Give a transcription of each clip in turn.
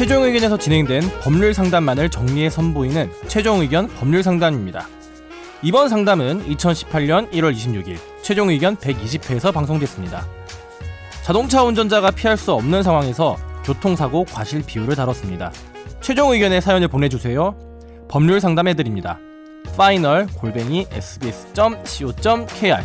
의견에서 진행된 법률 상담만을 정리해 선보이는 최종 의견 법률 상담입니다. 이번 상담은 2018년 1월 26일 최종 의견 120회에서 방송됐습니다. 자동차 운전자가 피할 수 없는 상황에서 교통사고 과실 비율을 다뤘습니다. 최종 의견의 사연을 보내주세요. 법률 상담해드립니다. 파이널 골뱅이 sbs.co.kr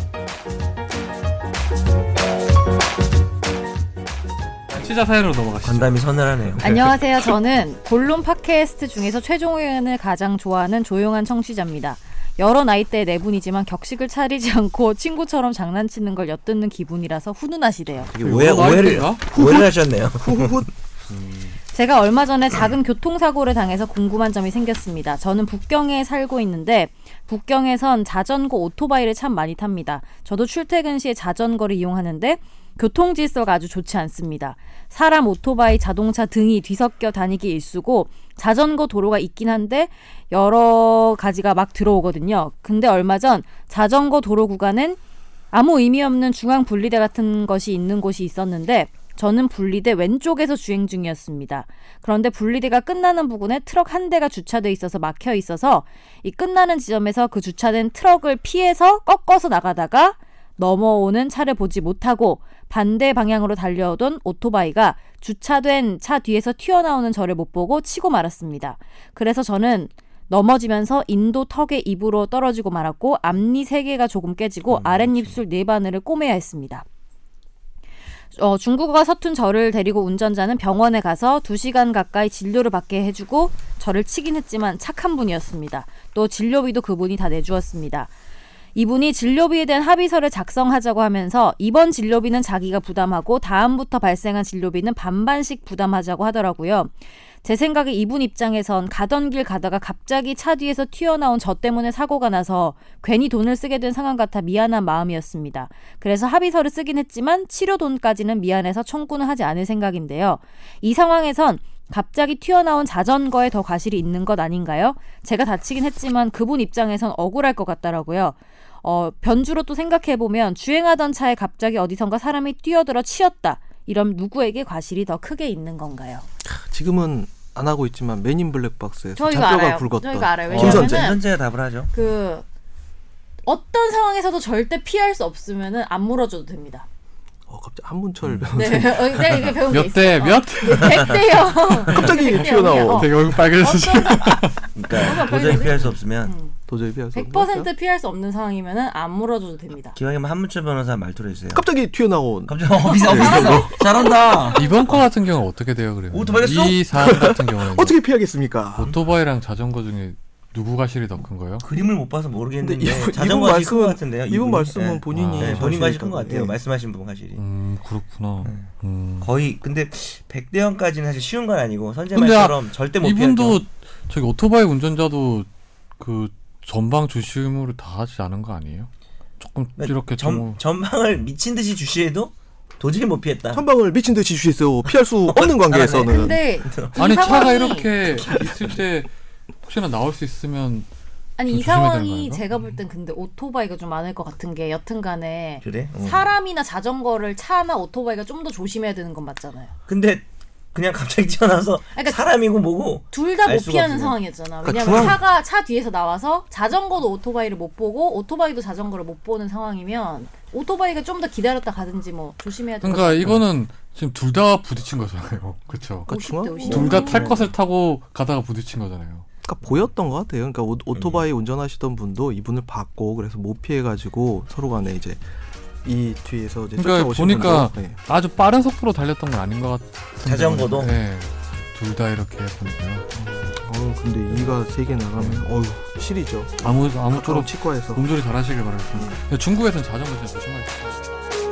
시자 사연으로 넘어가시죠. 관담이 서늘하네요. 안녕하세요. 저는 본론 팟캐스트 중에서 최종 의견을 가장 좋아하는 조용한 청취자입니다. 여러 나이대 네 분이지만 격식을 차리지 않고 친구처럼 장난치는 걸 엿듣는 기분이라서 훈훈하시대요. 이게 오해, 오해를? 오해를 하셨네요. 제가 얼마 전에 작은 교통사고를 당해서 궁금한 점이 생겼습니다. 저는 북경에 살고 있는데 북경에선 자전거 오토바이를 참 많이 탑니다. 저도 출퇴근 시에 자전거를 이용하는데 교통 질서가 아주 좋지 않습니다. 사람, 오토바이, 자동차 등이 뒤섞여 다니기 일쑤고 자전거 도로가 있긴 한데 여러 가지가 막 들어오거든요. 근데 얼마 전 자전거 도로 구간은 아무 의미 없는 중앙 분리대 같은 것이 있는 곳이 있었는데 저는 분리대 왼쪽에서 주행 중이었습니다. 그런데 분리대가 끝나는 부근에 트럭 한 대가 주차돼 있어서 막혀 있어서 이 끝나는 지점에서 그 주차된 트럭을 피해서 꺾어서 나가다가 넘어오는 차를 보지 못하고 반대 방향으로 달려오던 오토바이가 주차된 차 뒤에서 튀어나오는 저를 못 보고 치고 말았습니다. 그래서 저는 넘어지면서 인도 턱의 입으로 떨어지고 말았고 앞니 세 개가 조금 깨지고 아랫입술 네 바늘을 꼬매야 했습니다. 어, 중국어가 서툰 저를 데리고 운전자는 병원에 가서 2시간 가까이 진료를 받게 해주고 저를 치긴 했지만 착한 분이었습니다. 또 진료비도 그분이 다 내주었습니다. 이분이 진료비에 대한 합의서를 작성하자고 하면서 이번 진료비는 자기가 부담하고 다음부터 발생한 진료비는 반반씩 부담하자고 하더라고요. 제 생각에 이분 입장에선 가던 길 가다가 갑자기 차 뒤에서 튀어나온 저 때문에 사고가 나서 괜히 돈을 쓰게 된 상황 같아 미안한 마음이었습니다. 그래서 합의서를 쓰긴 했지만 치료 돈까지는 미안해서 청구는 하지 않을 생각인데요. 이 상황에선 갑자기 튀어나온 자전거에 더 과실이 있는 것 아닌가요? 제가 다치긴 했지만 그분 입장에선 억울할 것 같더라고요. 어, 변주로 또 생각해 보면 주행하던 차에 갑자기 어디선가 사람이 뛰어들어 치였다. 이런 누구에게 과실이 더 크게 있는 건가요? 지금은 안 하고 있지만 맨인 블랙박스에서 저 이거 잔뼈가 알아요. 굵었던 저 이거 알아요. 김선재. 현재가 답을 하죠. 그 어떤 상황에서도 절대 피할 수 없으면은 안 물어줘도 됩니다. 어, 갑자기 한문철 네, 어, 내가 이게 배운 게몇 대. 몇? 백대요. 갑자기 튀어나오. 되게 얼굴 빨개졌어. 그러니까 도저히 피할 수 없으면 도저히 피할 수 없는 거죠? 100% 피할 수 없는 상황이면은 안 물어줘도 됩니다. 기왕이면 한문철 변호사 말투로 해주세요. 갑자기 튀어나온 갑자기 어, 비슷 비슷했어. 잘한다. 이번 거 같은 경우는 어떻게 돼요, 그러면? 오토바이 쏘? 이 사안 같은 경우는 어떻게 피하겠습니까? 오토바이랑 자전거 중에 누구 과실이 더 큰 거예요? 그림을 못 봐서 모르겠는데 이분- 자전거 이분 가실 것 말씀은- 같은데요. 이분 이분이? 말씀은 네. 본인이 네, 아, 본인 가실 것 자신있다고. 같아요. 예. 말씀하신 분 가실이. 음, 그렇구나. 네. 음. 거의 근데 100대형까지는 사실 쉬운 건 아니고 선제 근데 말처럼 절대 못 이분도 피하죠. 저기 오토바이 운전자도 그 전방 주심으로 다 하지 않은 거 아니에요? 조금 이렇게 전, 좀 전방을 미친 듯이 주시해도 도저히 못 피했다. 선방을 미친 듯이 주시했어. 피할 수 없는 관계에서는. 근데 이 아니 차가 이렇게 있을 때 혹시나 나올 수 있으면 아니 좀이 상황이? 제가 볼 땐 근데 오토바이가 좀 많을 것 같은 게 여튼간에 그래? 어. 사람이나 자전거를 차나 오토바이가 좀 더 조심해야 되는 건 맞잖아요. 근데 그냥 갑자기 튀어나와서 그러니까 사람이고 뭐고 둘다알못 피하는. 상황이었잖아. 그러니까 왜냐면 중앙- 차가 차 뒤에서 나와서 자전거도 오토바이를 못 보고 오토바이도 자전거를 못 보는 상황이면 오토바이가 좀 더 기다렸다 가든지 뭐 조심해야 되는 그러니까 이거는 지금 둘 다 부딪힌 거잖아요. 그렇죠. 그러니까 중앙 50대 50. 둘다탈 네. 것을 타고 가다가 부딪힌 거잖아요. 그러니까 보였던 것 같아요. 그러니까 오, 오토바이 운전하시던 분도 이분을 봤고 그래서 못 피해가지고 서로 간에 이제 이 뒤에서 이제 그러니까 쫓아오신 보니까 분도, 네. 아주 빠른 속도로 달렸던 건 아닌 것 같은. 자전거도? 네. 둘 다 이렇게 보니까요. 어우 근데 이가 세 개 나가면 어휴 실이죠. 아무 아무쪼록 치과에서 몸조리 잘하시길 바라겠습니다. 근데 중국에서는 자전거 진짜 조심하겠습니다.